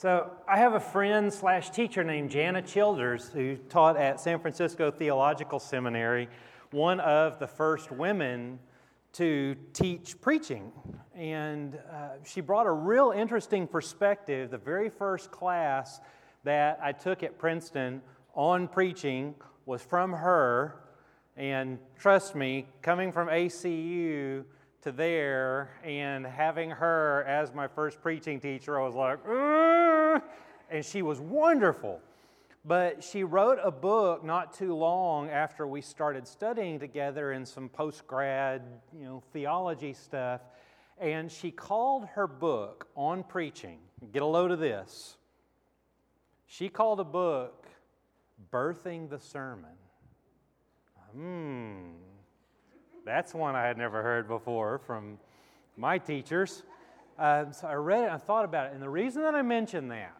So, I have a friend slash teacher named Jana Childers who taught at San Francisco Theological Seminary, one of the first women to teach preaching. And uh, she brought a real interesting perspective. The very first class that I took at Princeton on preaching was from her. And trust me, coming from ACU to there and having her as my first preaching teacher, I was like, Ugh! and she was wonderful. But she wrote a book not too long after we started studying together in some post grad, you know, theology stuff. And she called her book on preaching, get a load of this. She called a book Birthing the Sermon. Hmm, that's one I had never heard before from my teachers. Uh, so I read it and I thought about it. And the reason that I mention that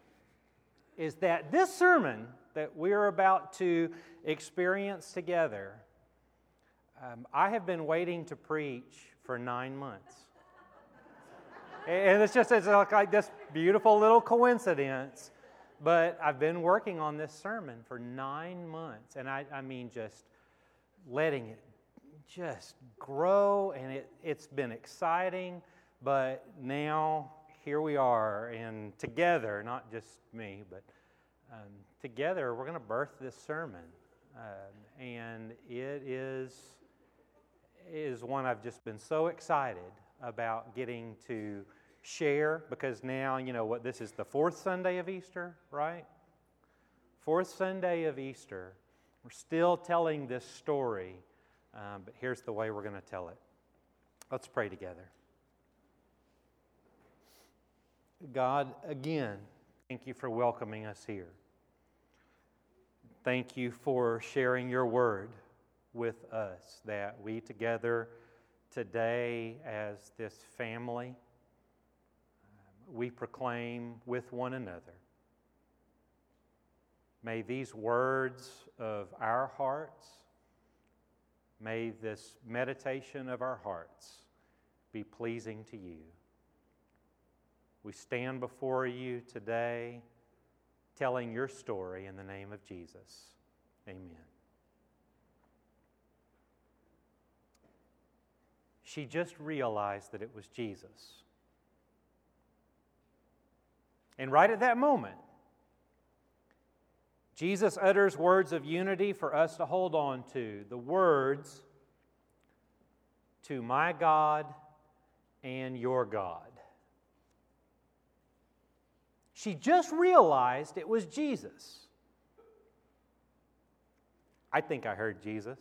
is that this sermon that we're about to experience together, um, I have been waiting to preach for nine months. and it's just it's like this beautiful little coincidence. But I've been working on this sermon for nine months. And I, I mean, just letting it just grow. And it, it's been exciting. But now here we are, and together, not just me, but um, together, we're going to birth this sermon. Um, and it is, is one I've just been so excited about getting to share because now, you know what, this is the fourth Sunday of Easter, right? Fourth Sunday of Easter. We're still telling this story, um, but here's the way we're going to tell it. Let's pray together. God, again, thank you for welcoming us here. Thank you for sharing your word with us, that we together today, as this family, um, we proclaim with one another. May these words of our hearts, may this meditation of our hearts be pleasing to you. We stand before you today telling your story in the name of Jesus. Amen. She just realized that it was Jesus. And right at that moment, Jesus utters words of unity for us to hold on to. The words, to my God and your God. She just realized it was Jesus. I think I heard Jesus,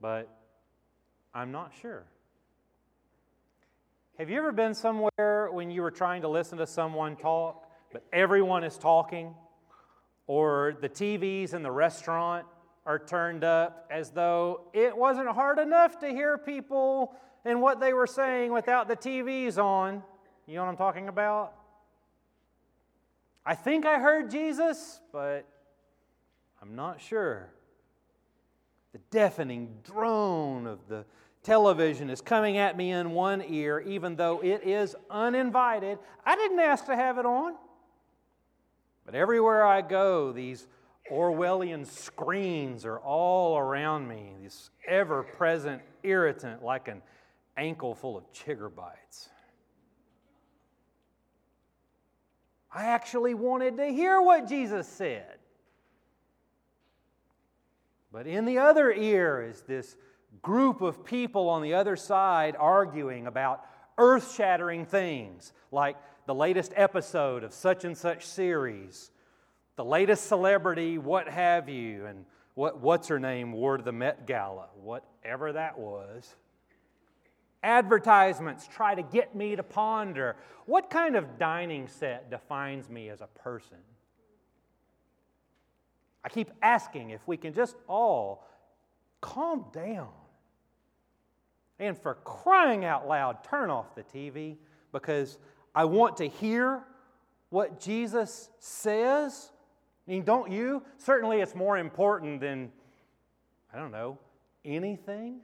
but I'm not sure. Have you ever been somewhere when you were trying to listen to someone talk, but everyone is talking? Or the TVs in the restaurant are turned up as though it wasn't hard enough to hear people and what they were saying without the TVs on? You know what I'm talking about? I think I heard Jesus, but I'm not sure. The deafening drone of the television is coming at me in one ear, even though it is uninvited. I didn't ask to have it on. But everywhere I go, these Orwellian screens are all around me, this ever present irritant like an ankle full of chigger bites. I actually wanted to hear what Jesus said. But in the other ear is this group of people on the other side arguing about earth shattering things like the latest episode of such and such series, the latest celebrity, what have you, and what, what's her name wore to the Met Gala, whatever that was. Advertisements try to get me to ponder what kind of dining set defines me as a person? I keep asking if we can just all calm down. And for crying out loud, turn off the TV because I want to hear what Jesus says. I mean, don't you? Certainly, it's more important than, I don't know, anything.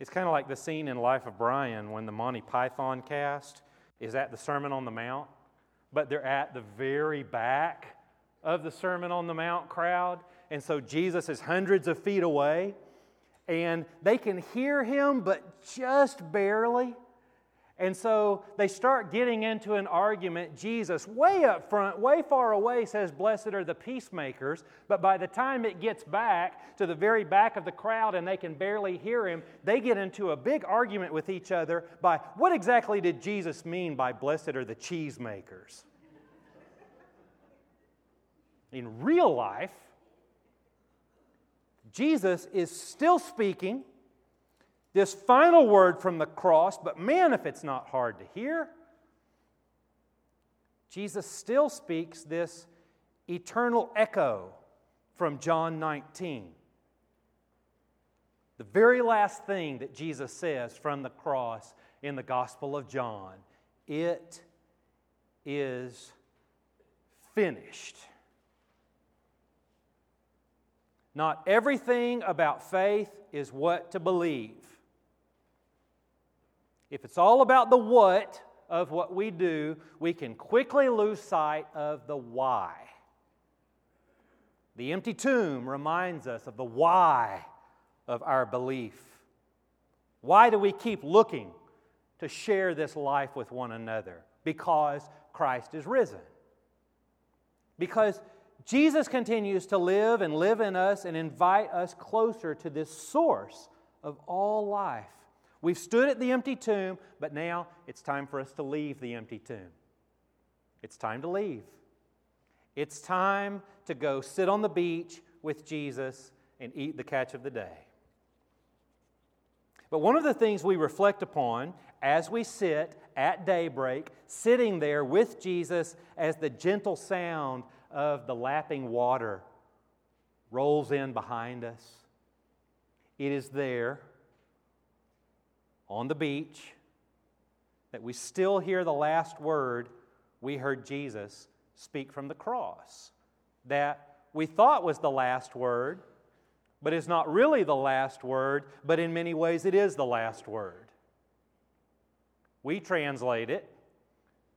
It's kind of like the scene in Life of Brian when the Monty Python cast is at the Sermon on the Mount, but they're at the very back of the Sermon on the Mount crowd. And so Jesus is hundreds of feet away, and they can hear him, but just barely. And so they start getting into an argument. Jesus, way up front, way far away, says, Blessed are the peacemakers. But by the time it gets back to the very back of the crowd and they can barely hear him, they get into a big argument with each other by what exactly did Jesus mean by blessed are the cheesemakers? In real life, Jesus is still speaking this final word from the cross, but man, if it's not hard to hear, Jesus still speaks this eternal echo from John 19. The very last thing that Jesus says from the cross in the Gospel of John it is finished. Not everything about faith is what to believe. If it's all about the what of what we do, we can quickly lose sight of the why. The empty tomb reminds us of the why of our belief. Why do we keep looking to share this life with one another? Because Christ is risen. Because Jesus continues to live and live in us and invite us closer to this source of all life. We've stood at the empty tomb, but now it's time for us to leave the empty tomb. It's time to leave. It's time to go sit on the beach with Jesus and eat the catch of the day. But one of the things we reflect upon as we sit at daybreak, sitting there with Jesus as the gentle sound of the lapping water rolls in behind us, it is there on the beach that we still hear the last word we heard Jesus speak from the cross. That we thought was the last word, but is not really the last word, but in many ways it is the last word. We translate it,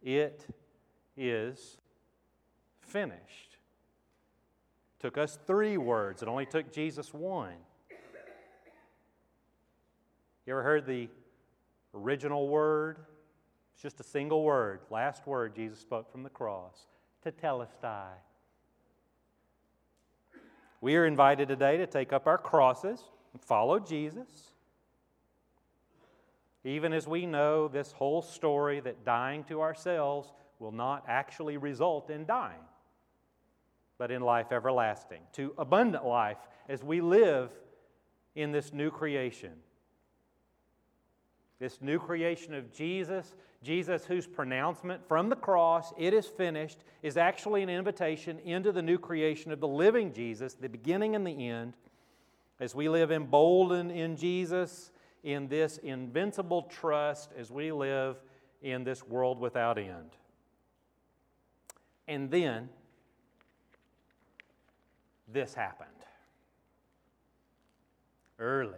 it is finished. Took us three words, it only took Jesus one. You ever heard the original word. It's just a single word, last word Jesus spoke from the cross, tetelestai. We are invited today to take up our crosses and follow Jesus. Even as we know this whole story that dying to ourselves will not actually result in dying, but in life everlasting, to abundant life as we live in this new creation. This new creation of Jesus, Jesus whose pronouncement from the cross, it is finished, is actually an invitation into the new creation of the living Jesus, the beginning and the end. As we live emboldened in Jesus, in this invincible trust, as we live in this world without end. And then, this happened. Early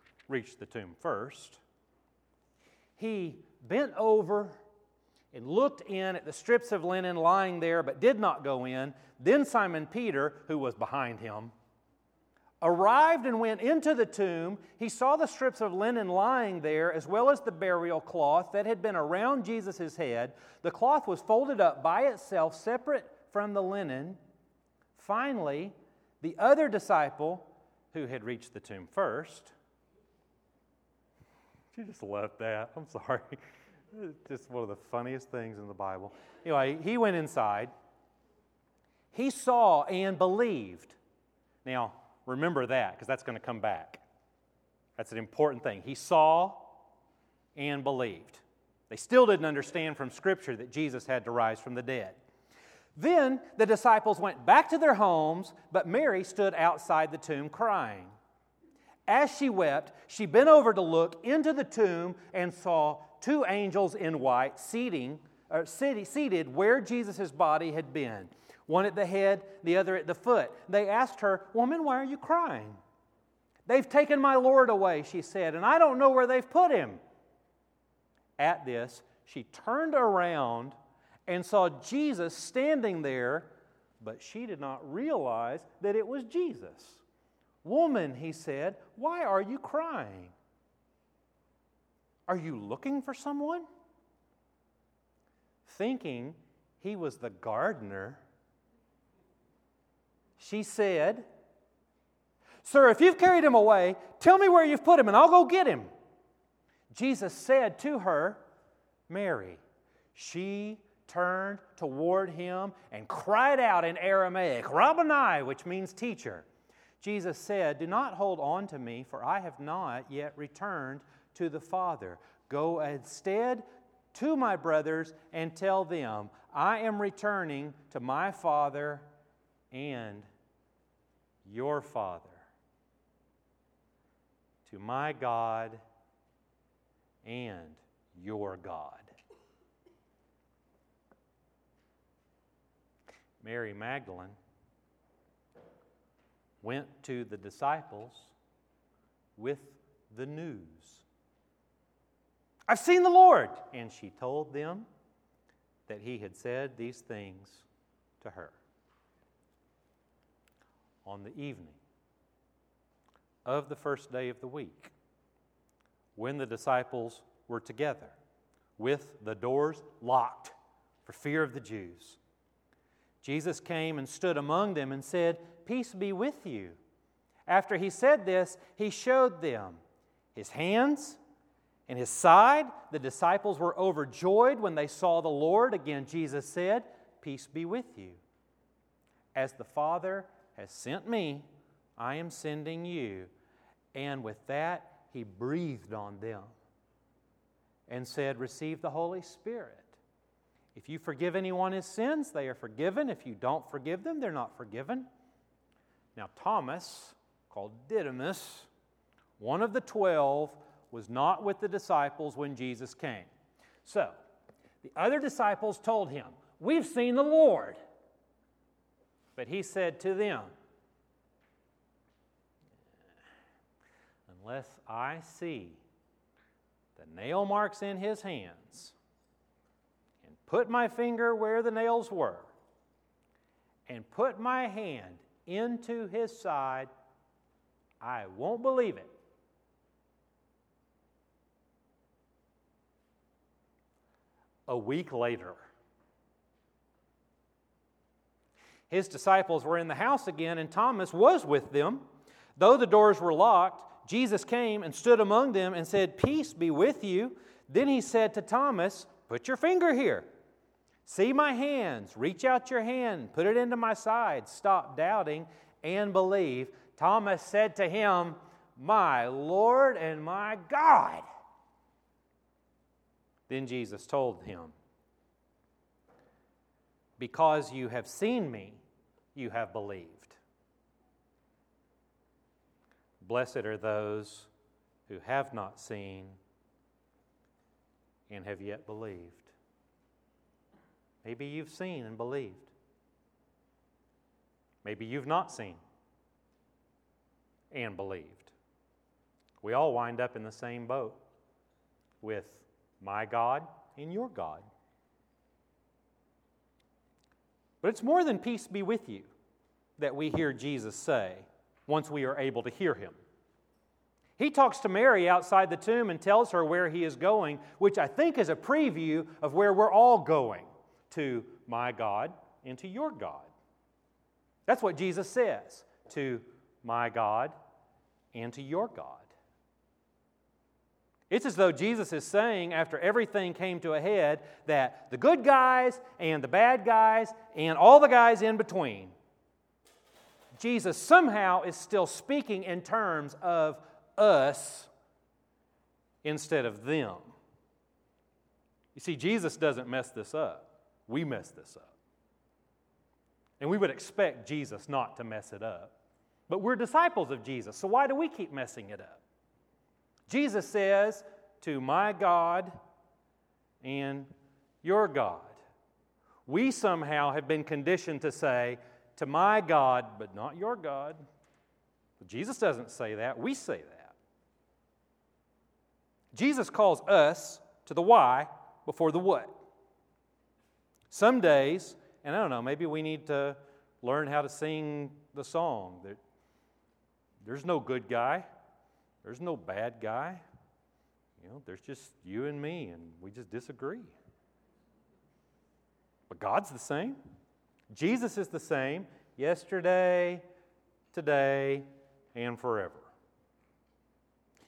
reached the tomb first, he bent over and looked in at the strips of linen lying there, but did not go in. Then Simon Peter, who was behind him, arrived and went into the tomb. He saw the strips of linen lying there, as well as the burial cloth that had been around Jesus' head. The cloth was folded up by itself, separate from the linen. Finally, the other disciple, who had reached the tomb first, she just left that. I'm sorry. Just one of the funniest things in the Bible. Anyway, he went inside. He saw and believed. Now, remember that because that's going to come back. That's an important thing. He saw and believed. They still didn't understand from Scripture that Jesus had to rise from the dead. Then the disciples went back to their homes, but Mary stood outside the tomb crying. As she wept, she bent over to look into the tomb and saw two angels in white seating, or seated where Jesus' body had been, one at the head, the other at the foot. They asked her, Woman, why are you crying? They've taken my Lord away, she said, and I don't know where they've put him. At this, she turned around and saw Jesus standing there, but she did not realize that it was Jesus. Woman, he said, why are you crying? Are you looking for someone? Thinking he was the gardener, she said, Sir, if you've carried him away, tell me where you've put him and I'll go get him. Jesus said to her, Mary. She turned toward him and cried out in Aramaic, Rabboni, which means teacher. Jesus said, Do not hold on to me, for I have not yet returned to the Father. Go instead to my brothers and tell them, I am returning to my Father and your Father, to my God and your God. Mary Magdalene went to the disciples with the news. I've seen the Lord. And she told them that he had said these things to her. On the evening of the first day of the week, when the disciples were together with the doors locked for fear of the Jews, Jesus came and stood among them and said, Peace be with you. After he said this, he showed them his hands and his side. The disciples were overjoyed when they saw the Lord. Again, Jesus said, Peace be with you. As the Father has sent me, I am sending you. And with that, he breathed on them and said, Receive the Holy Spirit. If you forgive anyone his sins, they are forgiven. If you don't forgive them, they're not forgiven. Now, Thomas, called Didymus, one of the twelve, was not with the disciples when Jesus came. So, the other disciples told him, We've seen the Lord. But he said to them, Unless I see the nail marks in his hands, and put my finger where the nails were, and put my hand into his side, I won't believe it. A week later, his disciples were in the house again, and Thomas was with them. Though the doors were locked, Jesus came and stood among them and said, Peace be with you. Then he said to Thomas, Put your finger here See my hands, reach out your hand, put it into my side, stop doubting and believe. Thomas said to him, My Lord and my God. Then Jesus told him, Because you have seen me, you have believed. Blessed are those who have not seen and have yet believed. Maybe you've seen and believed. Maybe you've not seen and believed. We all wind up in the same boat with my God and your God. But it's more than peace be with you that we hear Jesus say once we are able to hear him. He talks to Mary outside the tomb and tells her where he is going, which I think is a preview of where we're all going to my God and to your God. That's what Jesus says to my God and to your God. It's as though Jesus is saying, after everything came to a head, that the good guys and the bad guys and all the guys in between, Jesus somehow is still speaking in terms of us instead of them. You see, Jesus doesn't mess this up, we mess this up. And we would expect Jesus not to mess it up. But we're disciples of Jesus, so why do we keep messing it up? Jesus says, To my God and your God. We somehow have been conditioned to say, To my God, but not your God. But Jesus doesn't say that, we say that. Jesus calls us to the why before the what. Some days, and I don't know, maybe we need to learn how to sing the song that there's no good guy, there's no bad guy. You know, there's just you and me, and we just disagree. But God's the same. Jesus is the same yesterday, today, and forever.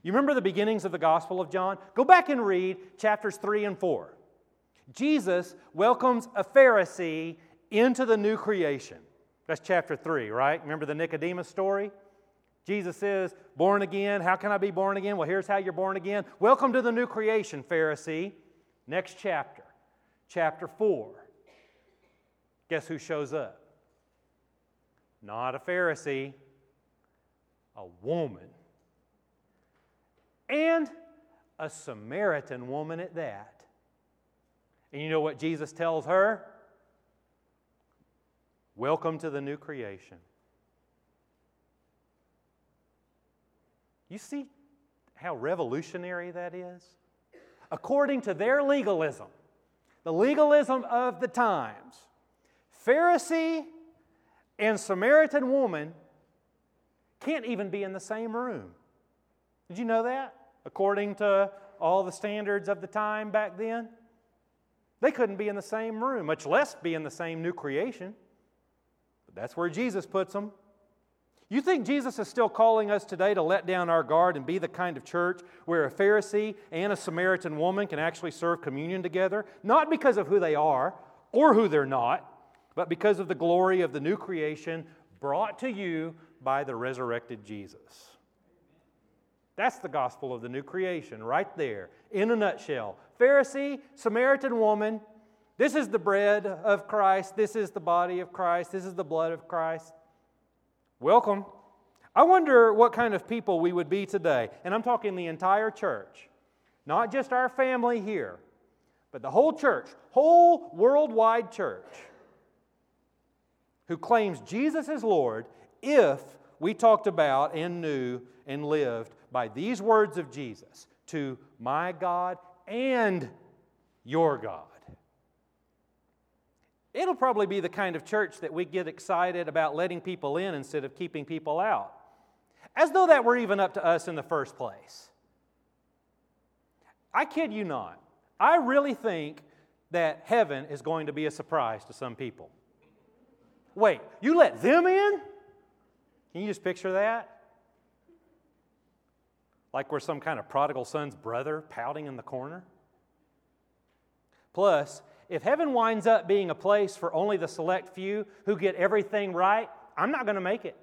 You remember the beginnings of the Gospel of John? Go back and read chapters 3 and 4. Jesus welcomes a Pharisee into the new creation. That's chapter 3, right? Remember the Nicodemus story? Jesus says, Born again. How can I be born again? Well, here's how you're born again. Welcome to the new creation, Pharisee. Next chapter, chapter 4. Guess who shows up? Not a Pharisee, a woman. And a Samaritan woman at that. And you know what Jesus tells her? Welcome to the new creation. You see how revolutionary that is? According to their legalism, the legalism of the times, Pharisee and Samaritan woman can't even be in the same room. Did you know that? According to all the standards of the time back then, they couldn't be in the same room, much less be in the same new creation. But that's where Jesus puts them. You think Jesus is still calling us today to let down our guard and be the kind of church where a Pharisee and a Samaritan woman can actually serve communion together? Not because of who they are or who they're not, but because of the glory of the new creation brought to you by the resurrected Jesus. That's the gospel of the new creation, right there, in a nutshell. Pharisee, Samaritan woman, this is the bread of Christ, this is the body of Christ, this is the blood of Christ. Welcome. I wonder what kind of people we would be today. And I'm talking the entire church, not just our family here, but the whole church, whole worldwide church, who claims Jesus is Lord if we talked about and knew and lived by these words of Jesus to my God and your God. It'll probably be the kind of church that we get excited about letting people in instead of keeping people out. As though that were even up to us in the first place. I kid you not. I really think that heaven is going to be a surprise to some people. Wait, you let them in? Can you just picture that? Like we're some kind of prodigal son's brother pouting in the corner? Plus, if heaven winds up being a place for only the select few who get everything right, I'm not going to make it.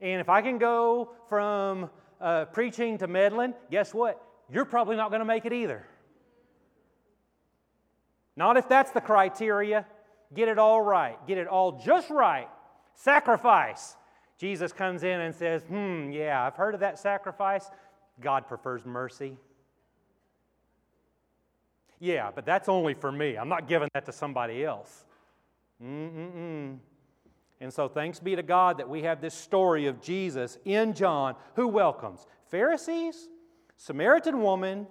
And if I can go from uh, preaching to meddling, guess what? You're probably not going to make it either. Not if that's the criteria. Get it all right, get it all just right. Sacrifice. Jesus comes in and says, Hmm, yeah, I've heard of that sacrifice. God prefers mercy. Yeah, but that's only for me. I'm not giving that to somebody else. Mm-mm-mm. And so, thanks be to God that we have this story of Jesus in John who welcomes Pharisees, Samaritan woman,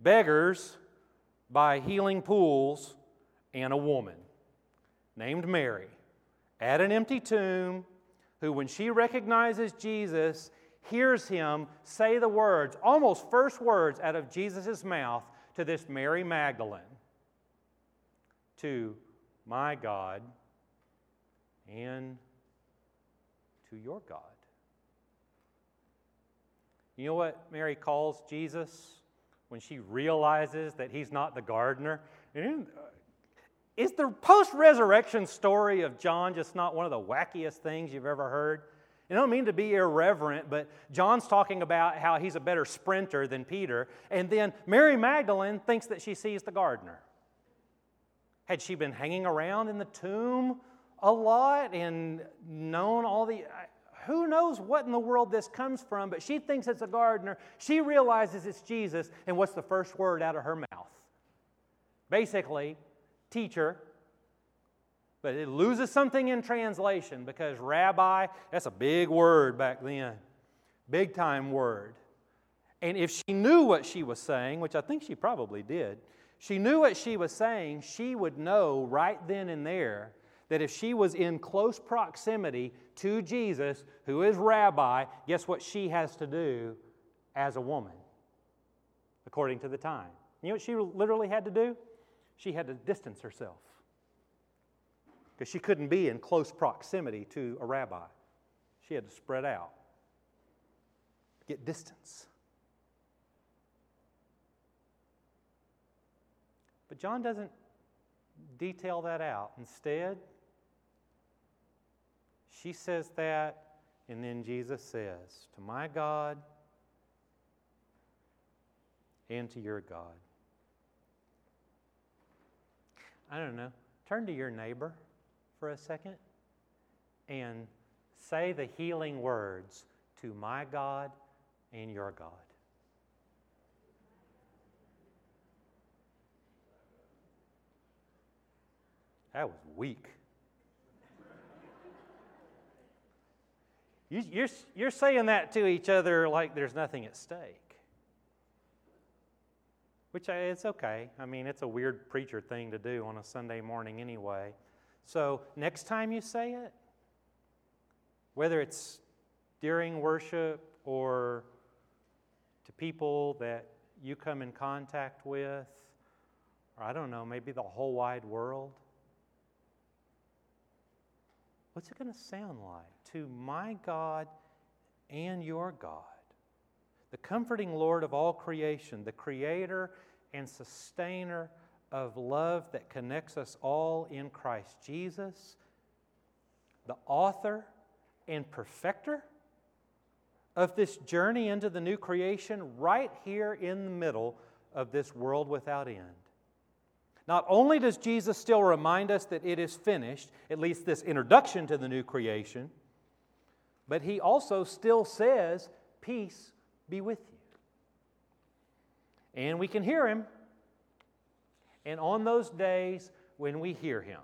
beggars by healing pools, and a woman named Mary at an empty tomb who, when she recognizes Jesus, hears him say the words, almost first words out of Jesus' mouth to this Mary Magdalene to my God and to your God. You know what Mary calls Jesus when she realizes that he's not the gardener? Is the post resurrection story of John just not one of the wackiest things you've ever heard? I don't mean to be irreverent, but John's talking about how he's a better sprinter than Peter. And then Mary Magdalene thinks that she sees the gardener. Had she been hanging around in the tomb a lot and known all the. Who knows what in the world this comes from, but she thinks it's a gardener. She realizes it's Jesus, and what's the first word out of her mouth? Basically, teacher, but it loses something in translation because rabbi, that's a big word back then, big time word. And if she knew what she was saying, which I think she probably did, she knew what she was saying, she would know right then and there that if she was in close proximity to Jesus, who is rabbi, guess what she has to do as a woman, according to the time? You know what she literally had to do? She had to distance herself because she couldn't be in close proximity to a rabbi. She had to spread out, get distance. But John doesn't detail that out. Instead, she says that, and then Jesus says, To my God and to your God. I don't know. Turn to your neighbor for a second and say the healing words to my God and your God. That was weak. You, you're, you're saying that to each other like there's nothing at stake. Which I, it's okay. I mean, it's a weird preacher thing to do on a Sunday morning anyway. So, next time you say it, whether it's during worship or to people that you come in contact with, or I don't know, maybe the whole wide world, what's it going to sound like? To my God and your God, the comforting Lord of all creation, the creator and sustainer of love that connects us all in Christ Jesus, the author and perfecter of this journey into the new creation, right here in the middle of this world without end. Not only does Jesus still remind us that it is finished, at least this introduction to the new creation, but he also still says, Peace be with you. And we can hear him and on those days when we hear him,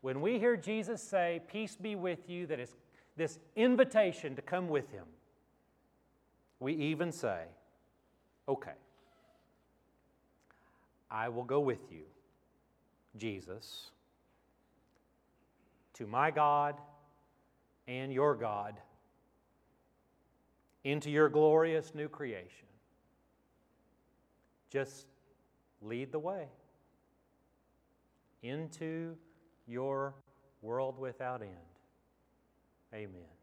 when we hear Jesus say, Peace be with you, that is this invitation to come with him, we even say, Okay, I will go with you, Jesus, to my God and your God, into your glorious new creation. Just lead the way into your world without end. Amen.